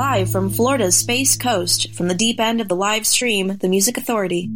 live from Florida's Space Coast, from the deep end of the live stream, The Music Authority.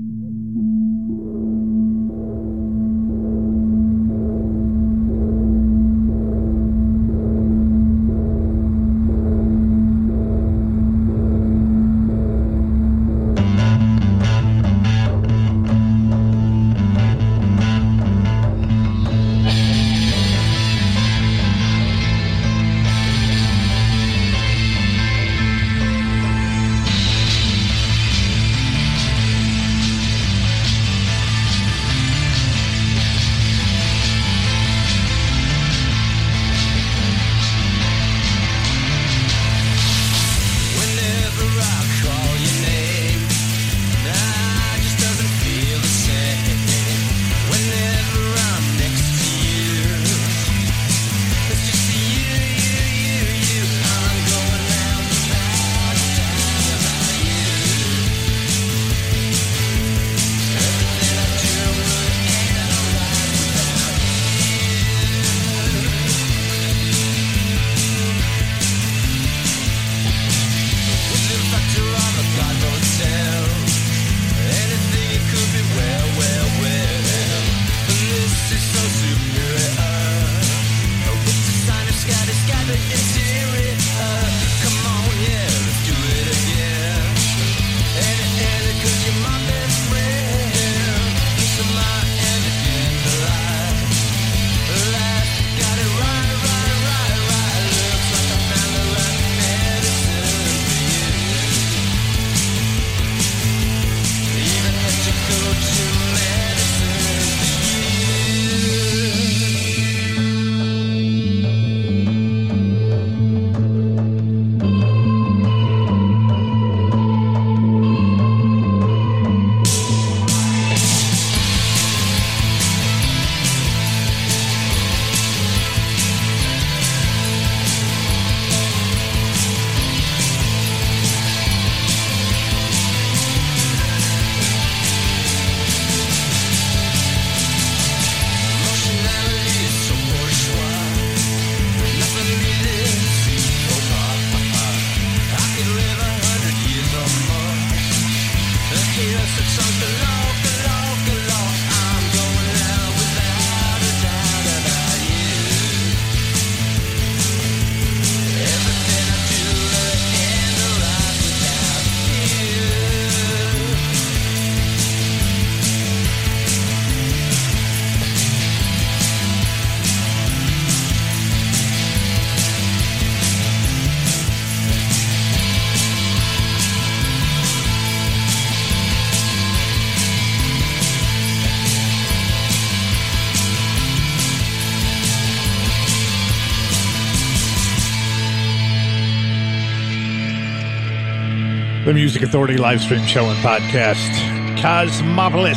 The Music Authority live stream show and podcast, Cosmopolis.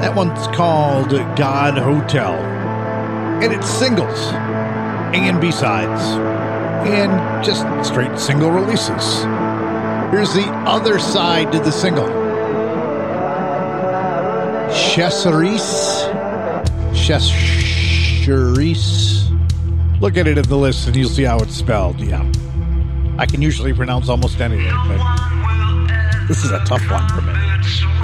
That one's called God Hotel. And it's singles A and B sides and just straight single releases. Here's the other side to the single Chesseris. Chesseris. Look at it in the list and you'll see how it's spelled. Yeah. I can usually pronounce almost anything, but this is a tough one for me.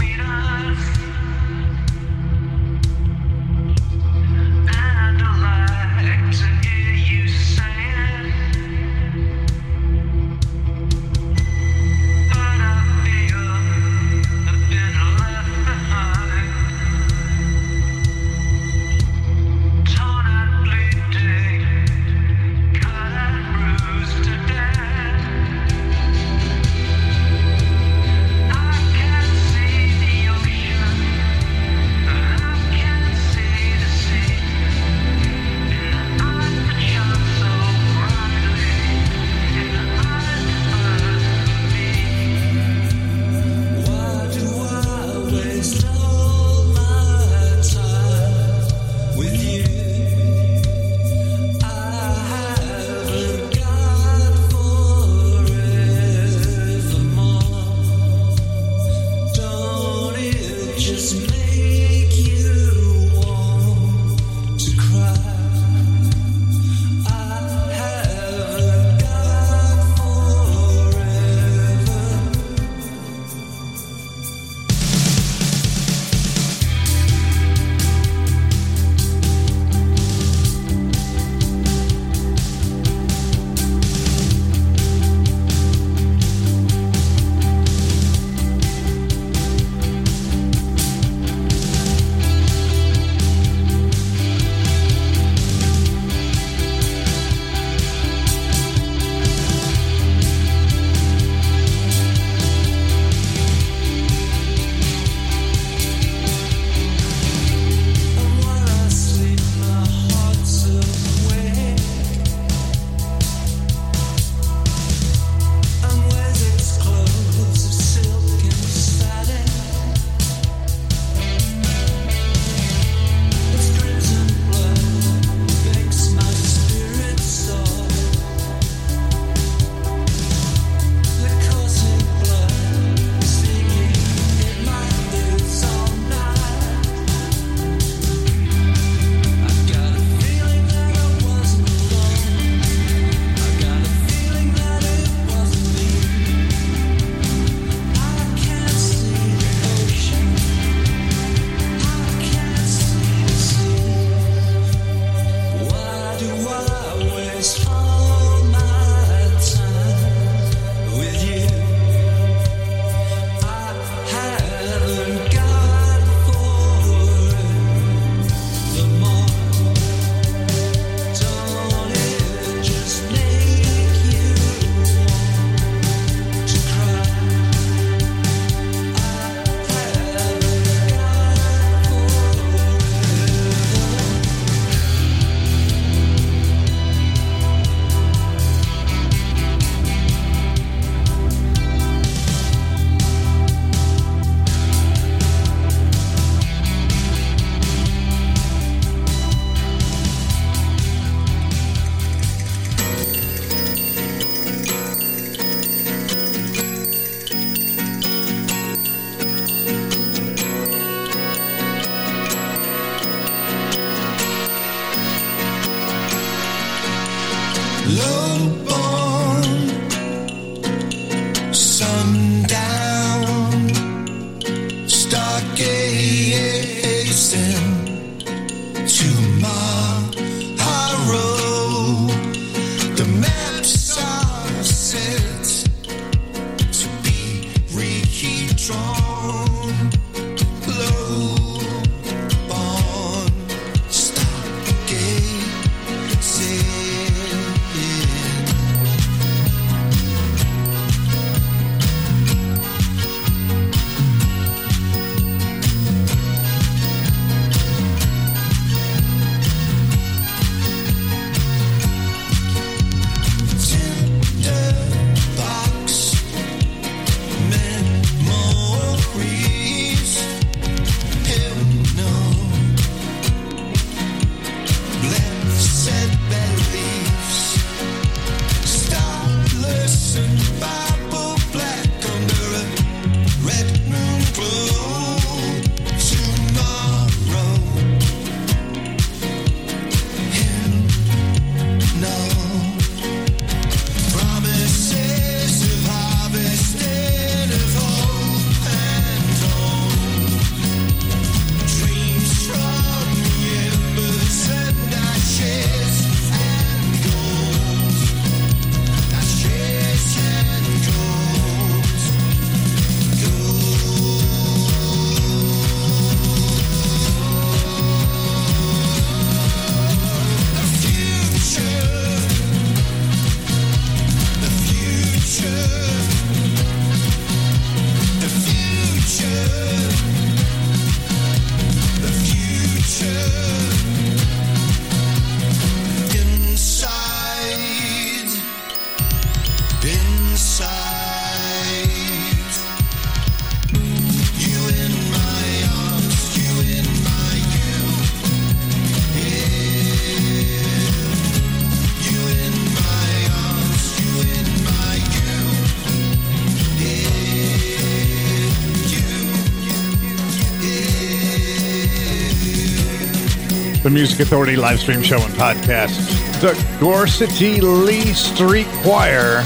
The Music Authority live stream show and podcast. The Gorcity Lee Street Choir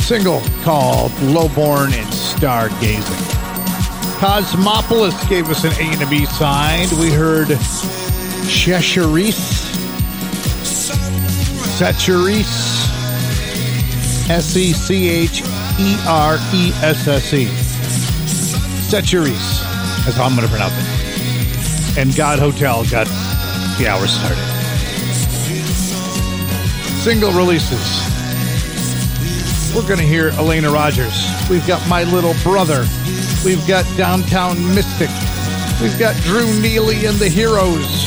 single called Lowborn and Stargazing. Cosmopolis gave us an A and a B side. We heard Cheshire Secheresse S E C H E R E S S E. Secheresse. That's how I'm going to pronounce it and God Hotel got the hour started. Single releases. We're going to hear Elena Rogers. We've got My Little Brother. We've got Downtown Mystic. We've got Drew Neely and the Heroes.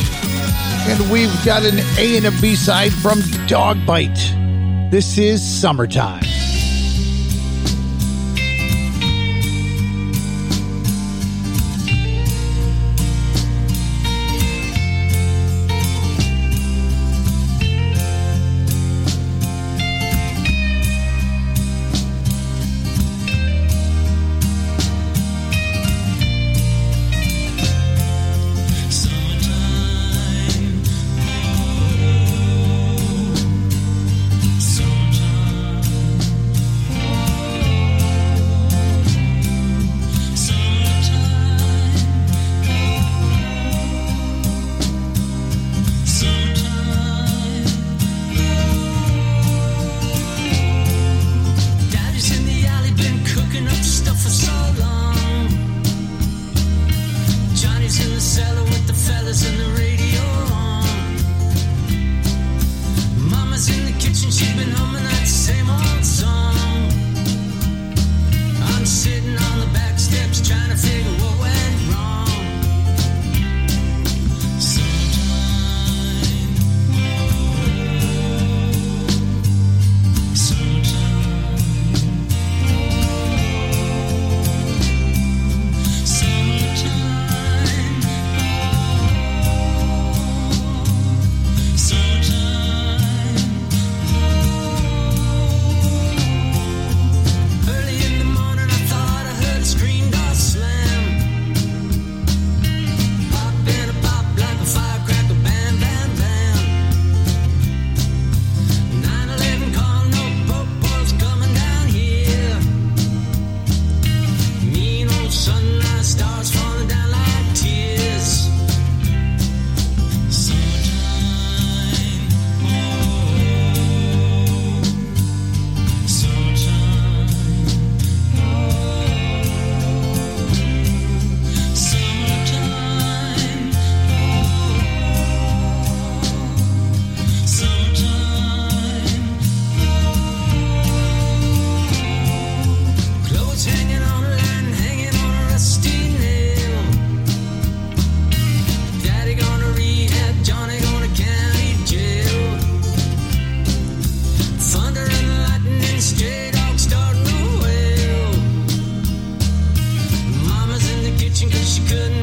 And we've got an A and a B side from Dogbite. This is Summertime. Rock and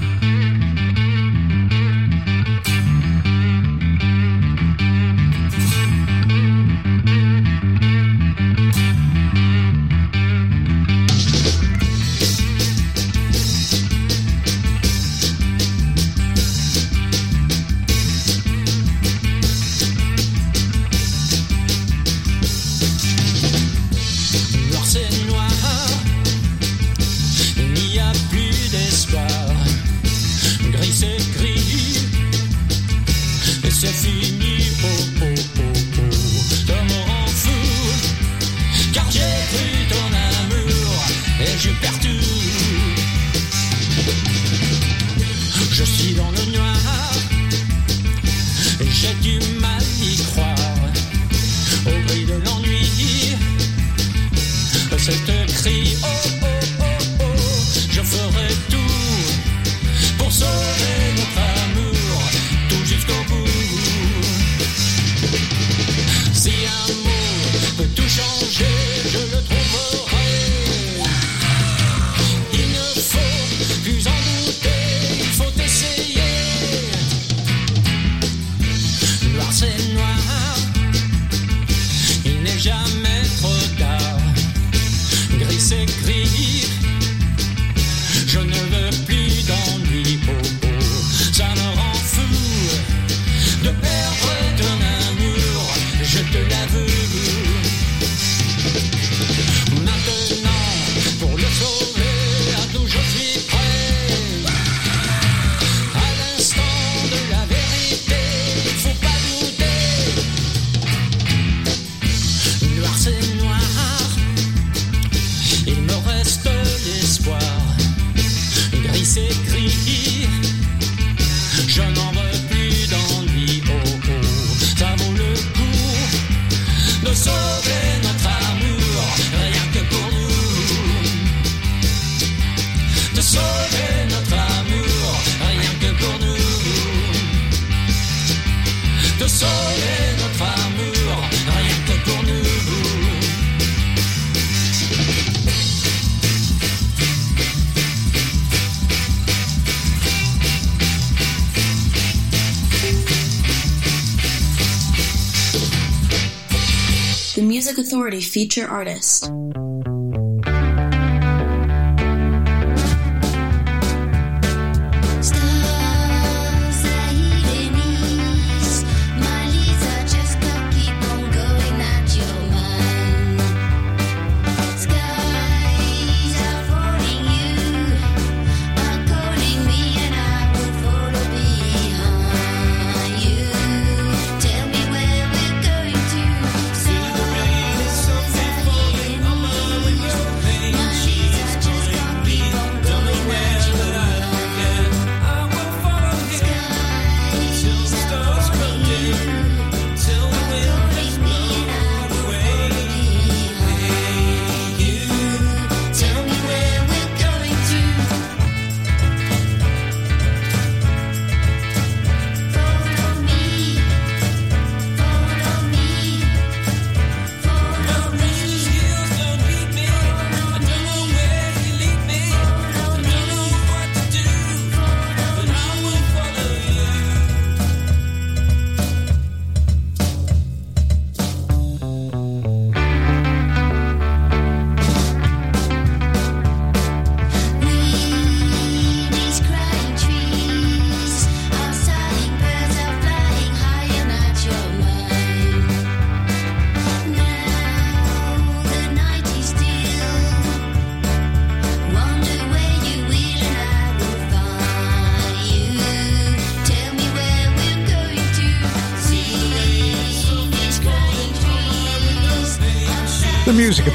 you feature artist.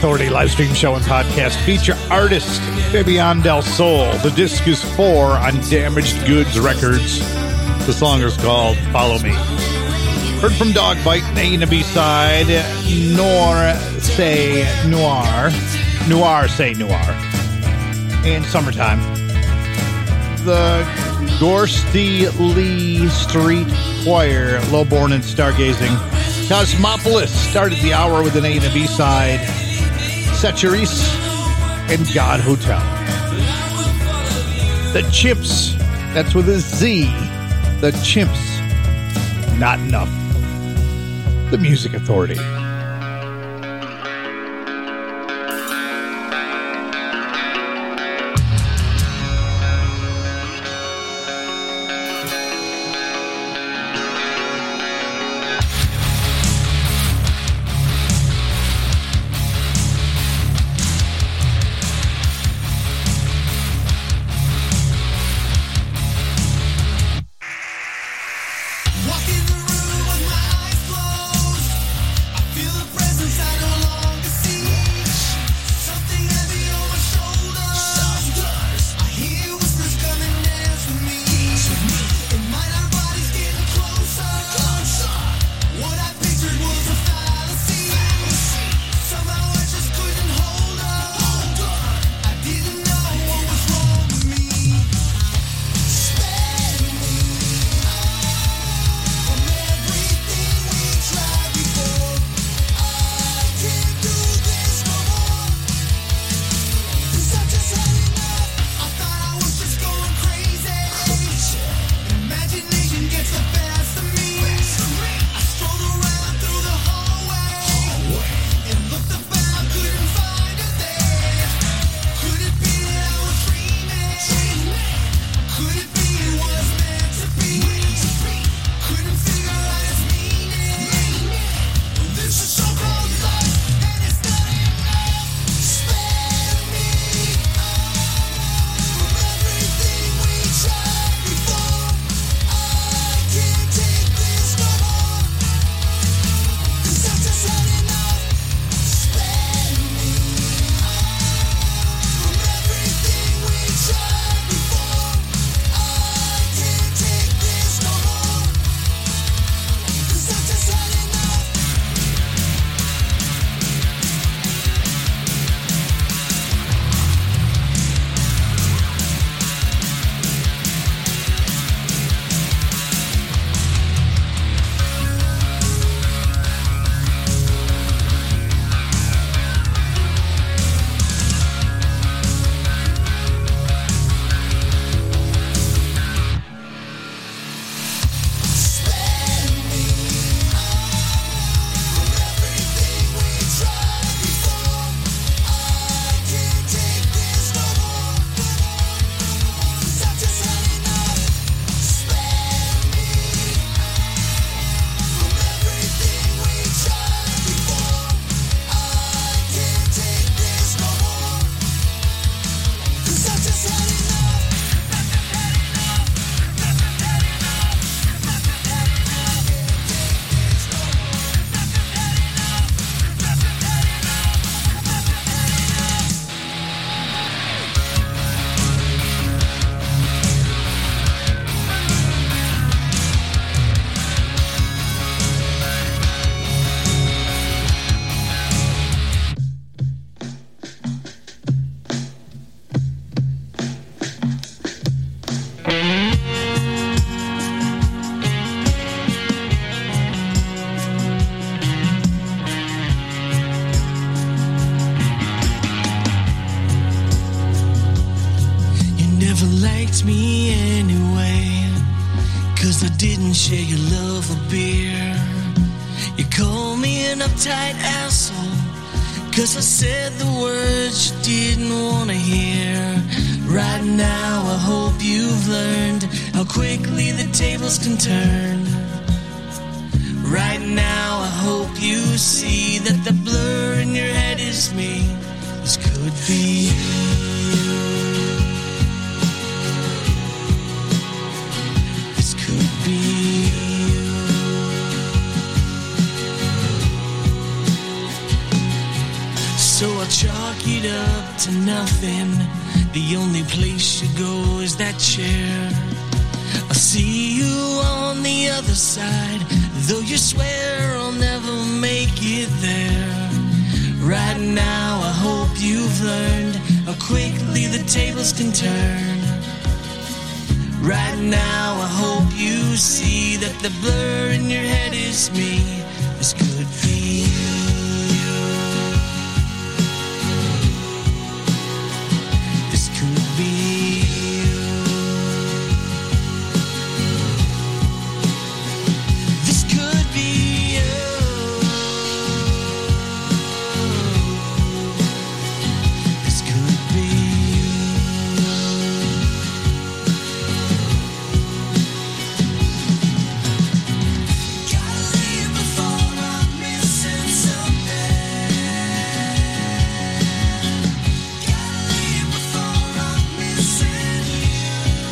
Authority live stream show and podcast feature artist Fabian Del Sol. The disc is four on Damaged Goods Records. The song is called Follow Me. Heard from Dogbite, A and a B side, Nor Say Noir, Noir Say Noir, and Summertime. The Gorsty Lee Street Choir, Lowborn and Stargazing. Cosmopolis started the hour with an A and a B side. Setcharis, and God Hotel. The Chimps, that's with a Z. The Chimps, not enough. The Music Authority.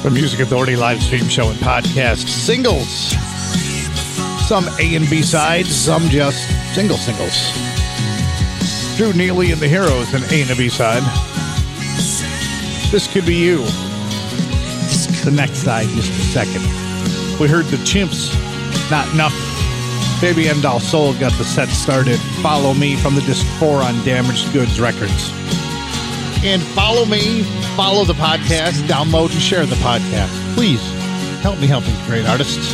The Music Authority live stream show and podcast singles. Some A and B sides, some just single singles. Drew Neely and the Heroes, an A and a B side. This could be you. The next side, just a second. We heard the Chimps, Not Enough. Fabian Del Sol got the set started. Follow me from the disc four on Damaged Goods Records. And follow me, follow the podcast, download and share the podcast. Please help me help these great artists.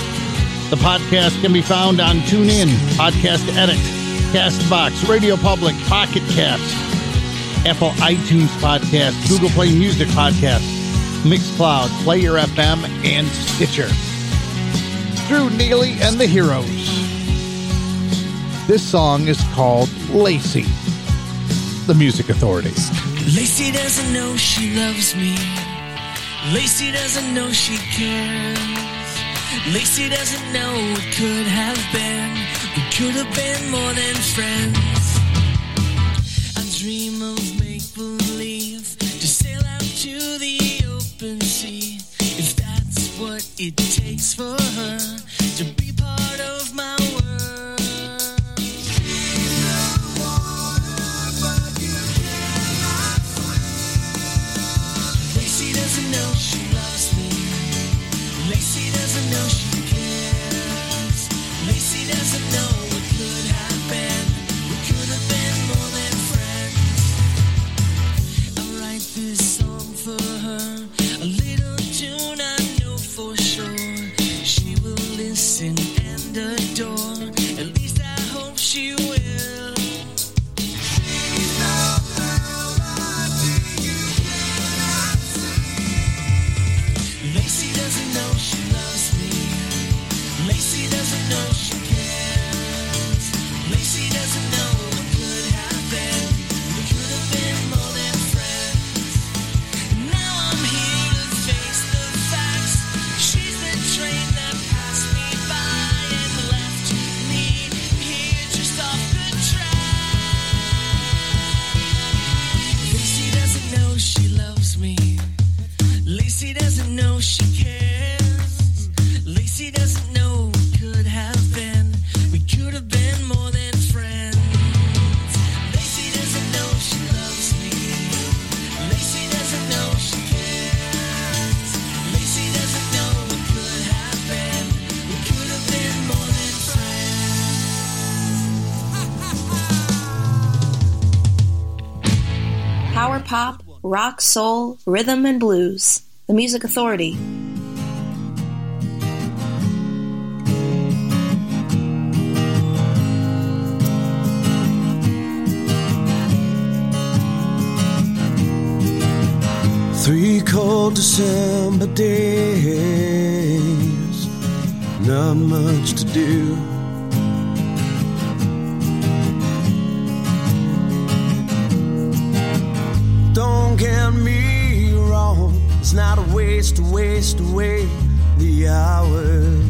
The podcast can be found on TuneIn, Podcast Addict, Castbox, Radio Public, Pocket Cast, Apple iTunes Podcast, Google Play Music Podcast, Mixcloud, Player FM, and Stitcher. Drew Neely and the Heroes. This song is called Lacey, the Music Authority. Lacey doesn't know she loves me. Lacey doesn't know she cares. Lacey doesn't know what could have been. We could have been more than friends. I dream of make believe to sail out to the open sea. If that's what it takes for her rock, soul, rhythm, and blues. The Music Authority. Three cold December days, not much to do. done me wrong. It's not a waste to waste away the hours.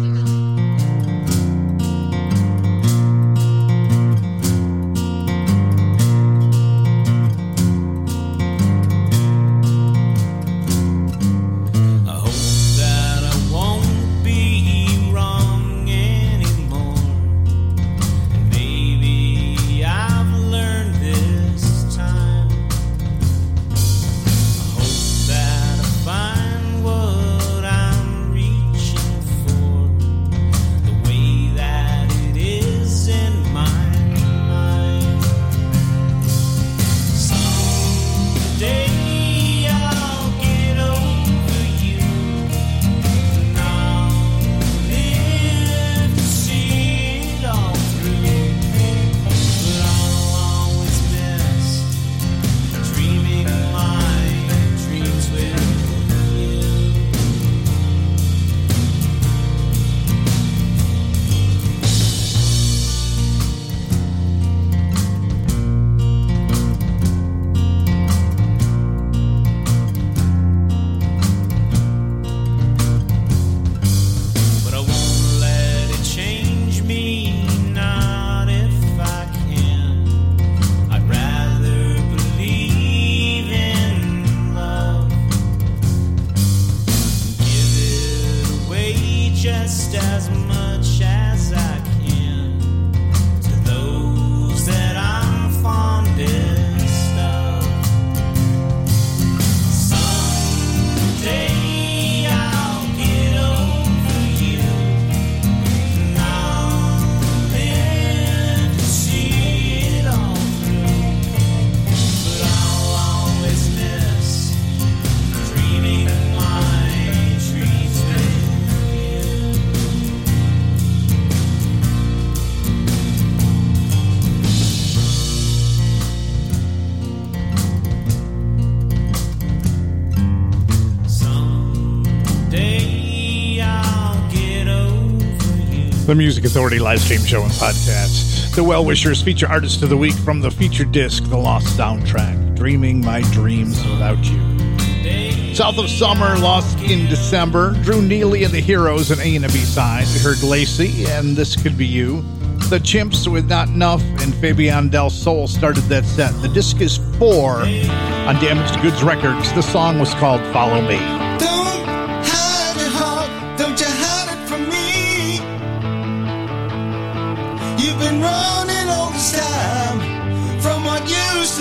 The Music Authority live stream show and podcast. The Well Wishers feature artist of the week from the feature disc, The Lost Soundtrack, Dreaming My Dreams Without You. South of Summer, Lost in December, Drew Neely and the Heroes, an A and a B side. We heard Lacey and This Could Be You. The Chimps with Not Enough and Fabian Del Sol started that set. The disc is four on Damaged Goods Records. The song was called Follow Me.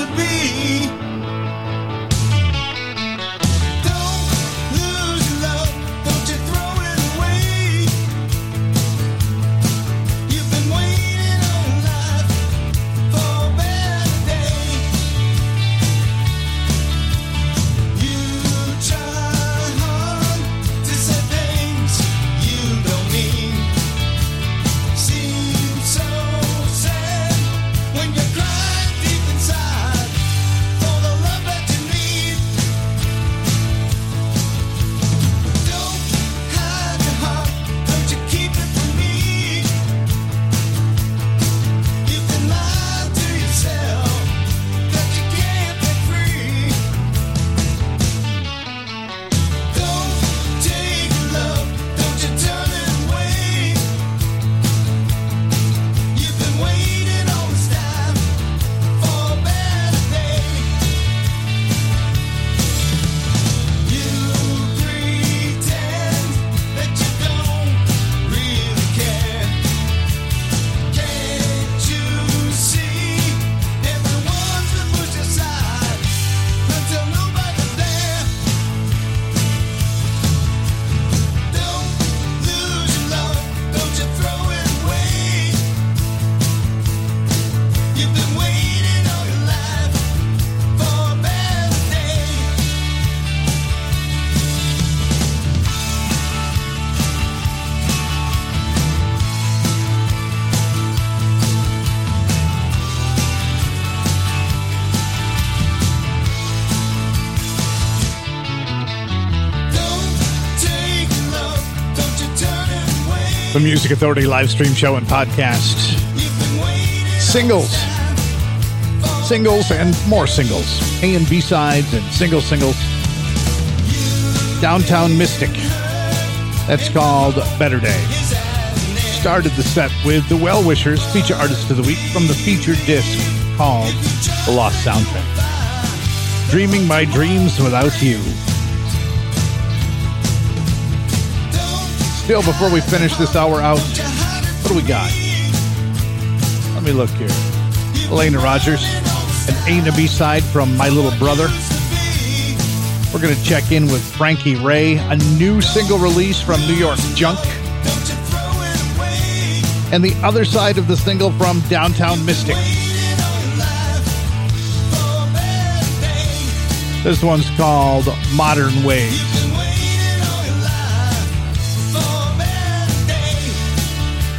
to be the Music Authority live stream show and podcast. Singles, singles, and more singles. A and B sides and single singles. Downtown Mystic. That's called Better Day. Started the set with the Well Wishers, feature artist of the week, from the featured disc called The Lost Soundtrack. Dreaming My Dreams Without You. Still, before we finish this hour out, what do we got? Let me look here. Elena Rogers, an A and a B side from My Little Brother. We're going to check in with Frankie Ray, a new single release from New York Junk. And the other side of the single from Downtown Mystic. This one's called Modern Ways.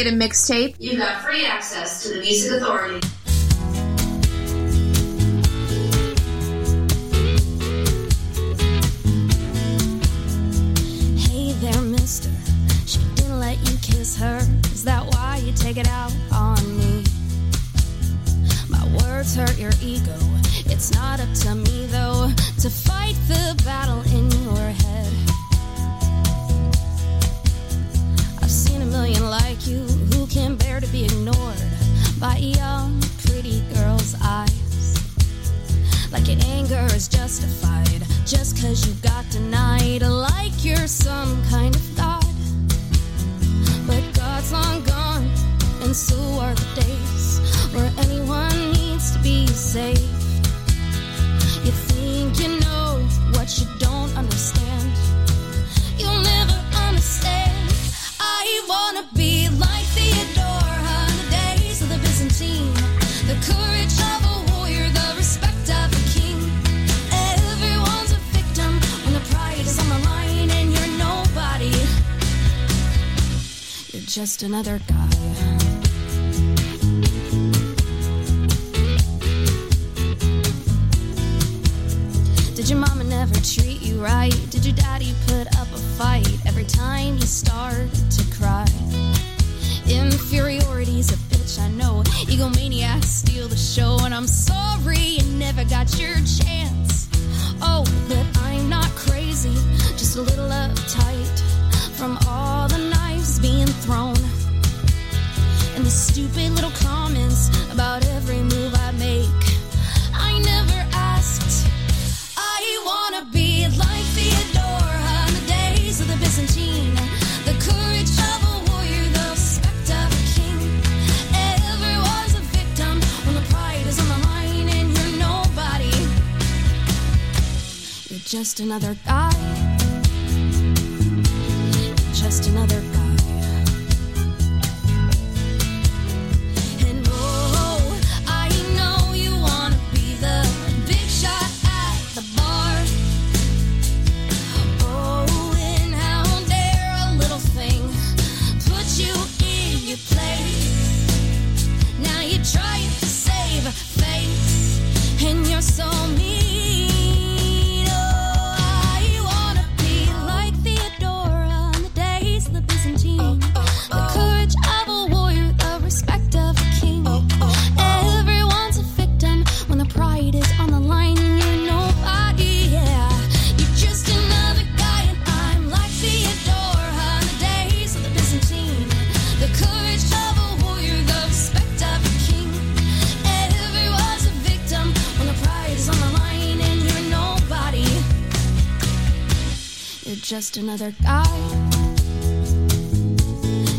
Create a mixtape, you've got free access to the Music Authority. Hey there, mister. She didn't let you kiss her. Is that why you take it out on me? My words hurt your ego. It's not up to me, though, to fight the battle in your head. Like you who can bear to be ignored by young, pretty girls' eyes. Like your anger is justified just cause you got denied, like you're some kind of god. But God's long gone, and so are the days where anyone needs to be saved. You think you know just another guy. Did your mama never treat you right? Did your daddy put up a fight every time you start to cry? Inferiority's a bitch, I know. Egomaniacs steal the show, and I'm sorry you never got your chance. Oh, but I'm not crazy, just a little uptight from thrown. And the stupid little comments about every move I make. I never asked. I wanna be like Theodora on the days of the Byzantine. The courage of a warrior, the respect of a king. Everyone's a victim when the pride is on the line and you're nobody. You're just another guy. Just another guy.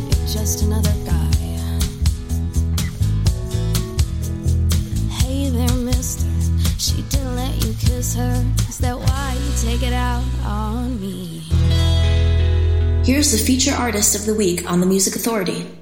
You're just another guy. Hey there, mister. She didn't let you kiss her. Is that why you take it out on me? Here's the feature artist of the week on the Music Authority.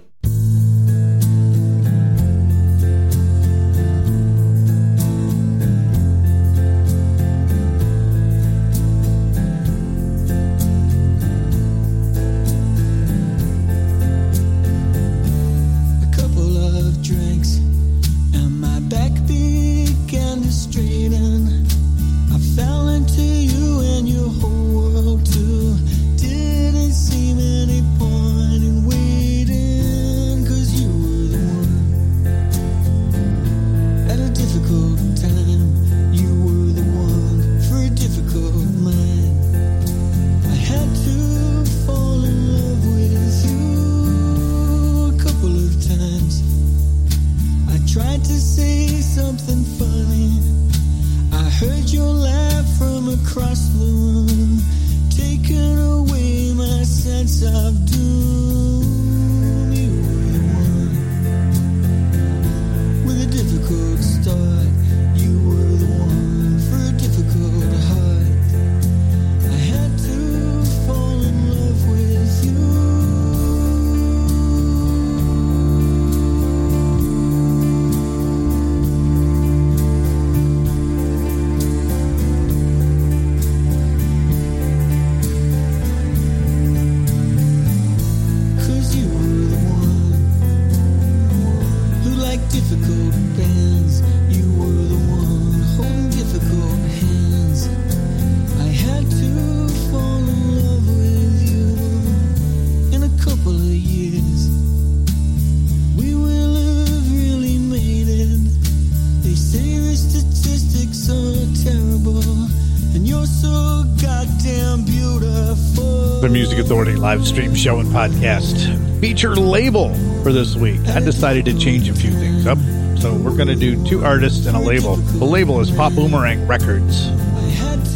Live stream show and podcast feature label for this week. I decided to change a few things up, so we're going to do two artists and a label. The label is Pop Boomerang Records.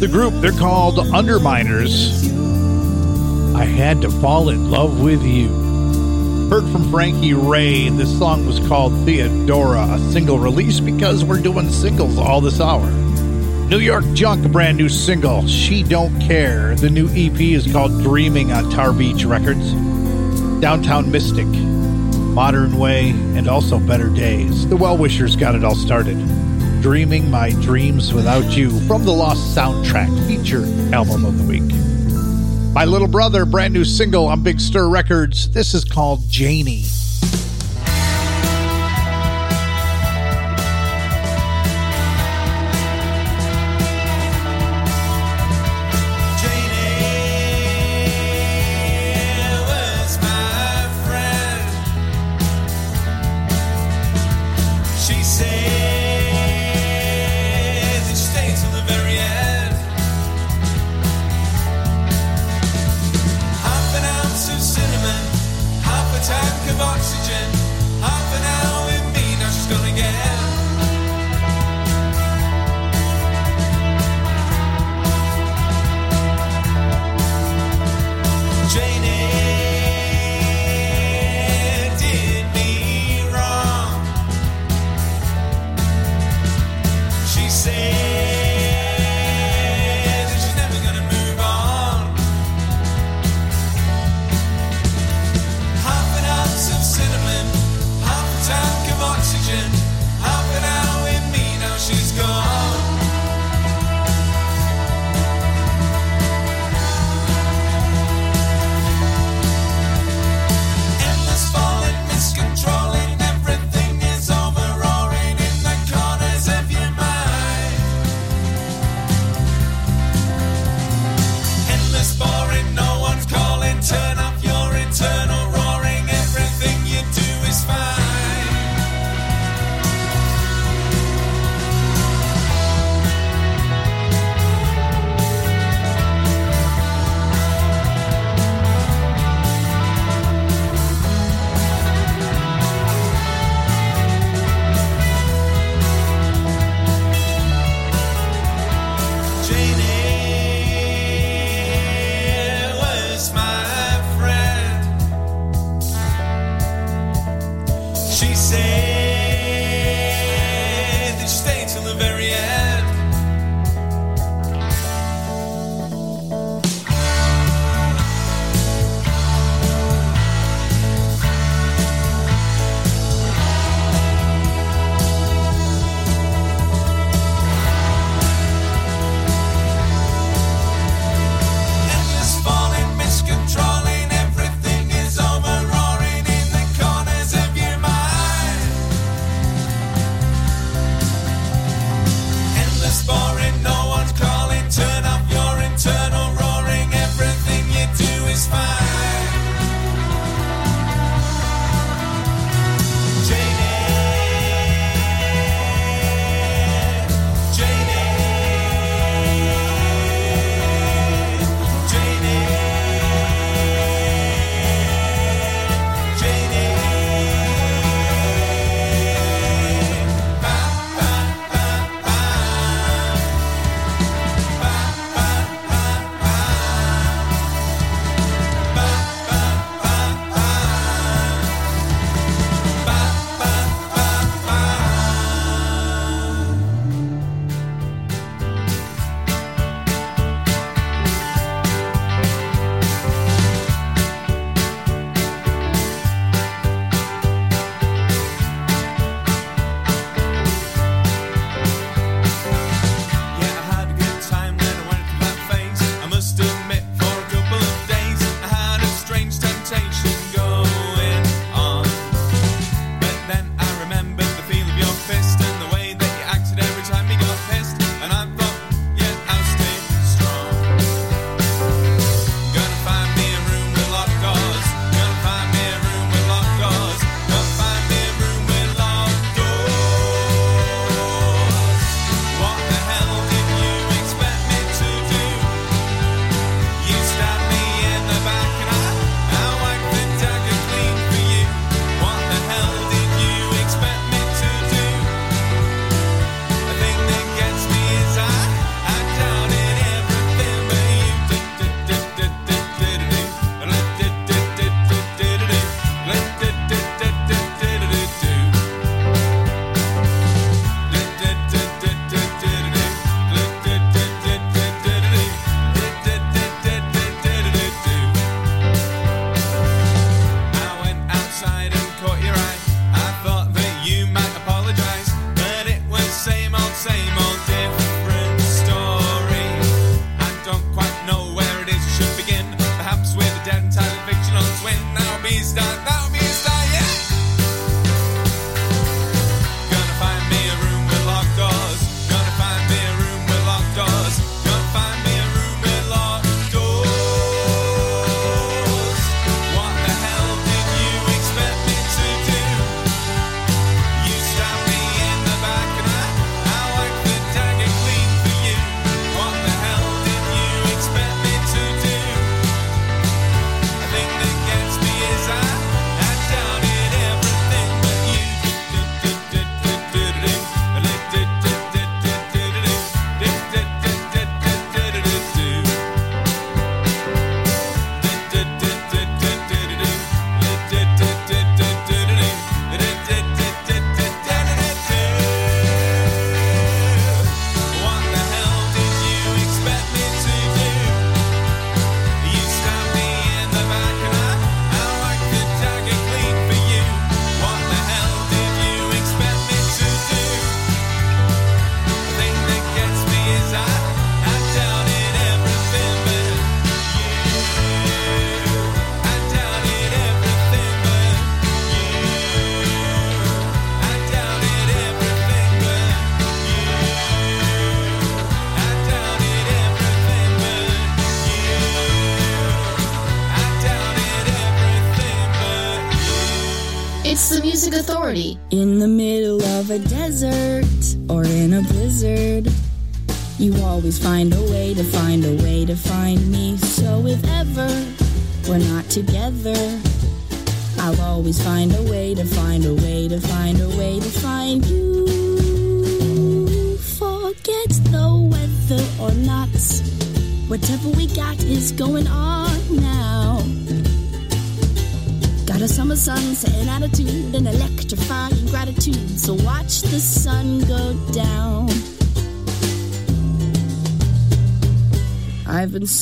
The group, they're called Underminers. I had to fall in love with you. Heard from Frankie Ray. This song was called Theodora, a single release because we're doing singles all this hour. New York Junk, a brand new single, She Don't Care. The new EP is called Dreaming on Tar Beach Records. Downtown Mystic, Modern Way, and also Better Days. The Well Wishers got it all started. Dreaming My Dreams Without You from the Lost Soundtrack feature album of the week. My little brother, brand new single on Big Stir Records. This is called Janie.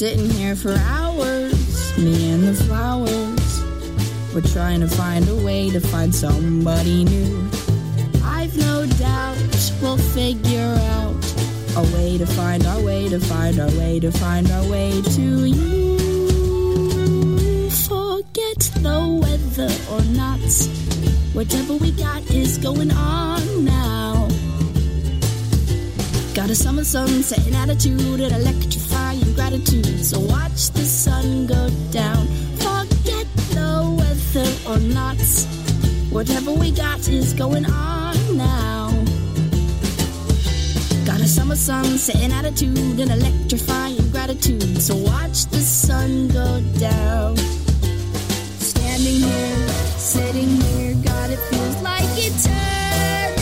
Sitting here for hours, me and the flowers. We're trying to find a way to find somebody new. I've no doubt we'll figure out a way to find our way to find our way to find our way to you. Forget the weather or not. Whatever we got is going on now. Got a summer sunset and attitude and electrifying gratitude. So watch the sun go down. Forget the weather or not. Whatever we got is going on now. Got a summer sunset attitude and electrifying gratitude. So watch the sun go down. Standing here, sitting here, God, it feels like eternity.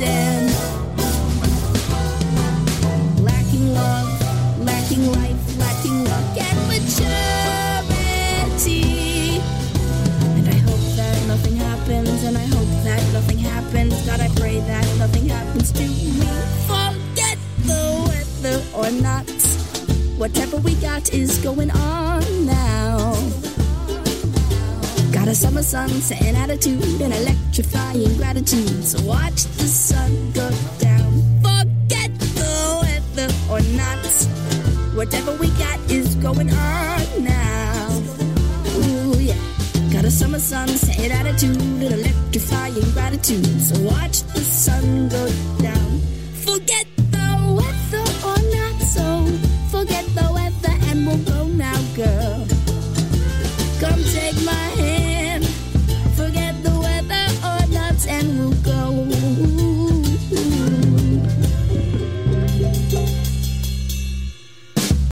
In. Lacking love, lacking life, lacking luck and maturity. And I hope that nothing happens, and I hope that nothing happens. God, I pray that nothing happens to me. Forget the weather or not. Whatever we got is going on now. Got a summer sunset attitude and electrifying gratitude. So watch the sun go down. Forget the weather or not. Whatever we got is going on now. Ooh, yeah. Got a summer sunset attitude and electrifying gratitude. So watch the sun go down. Forget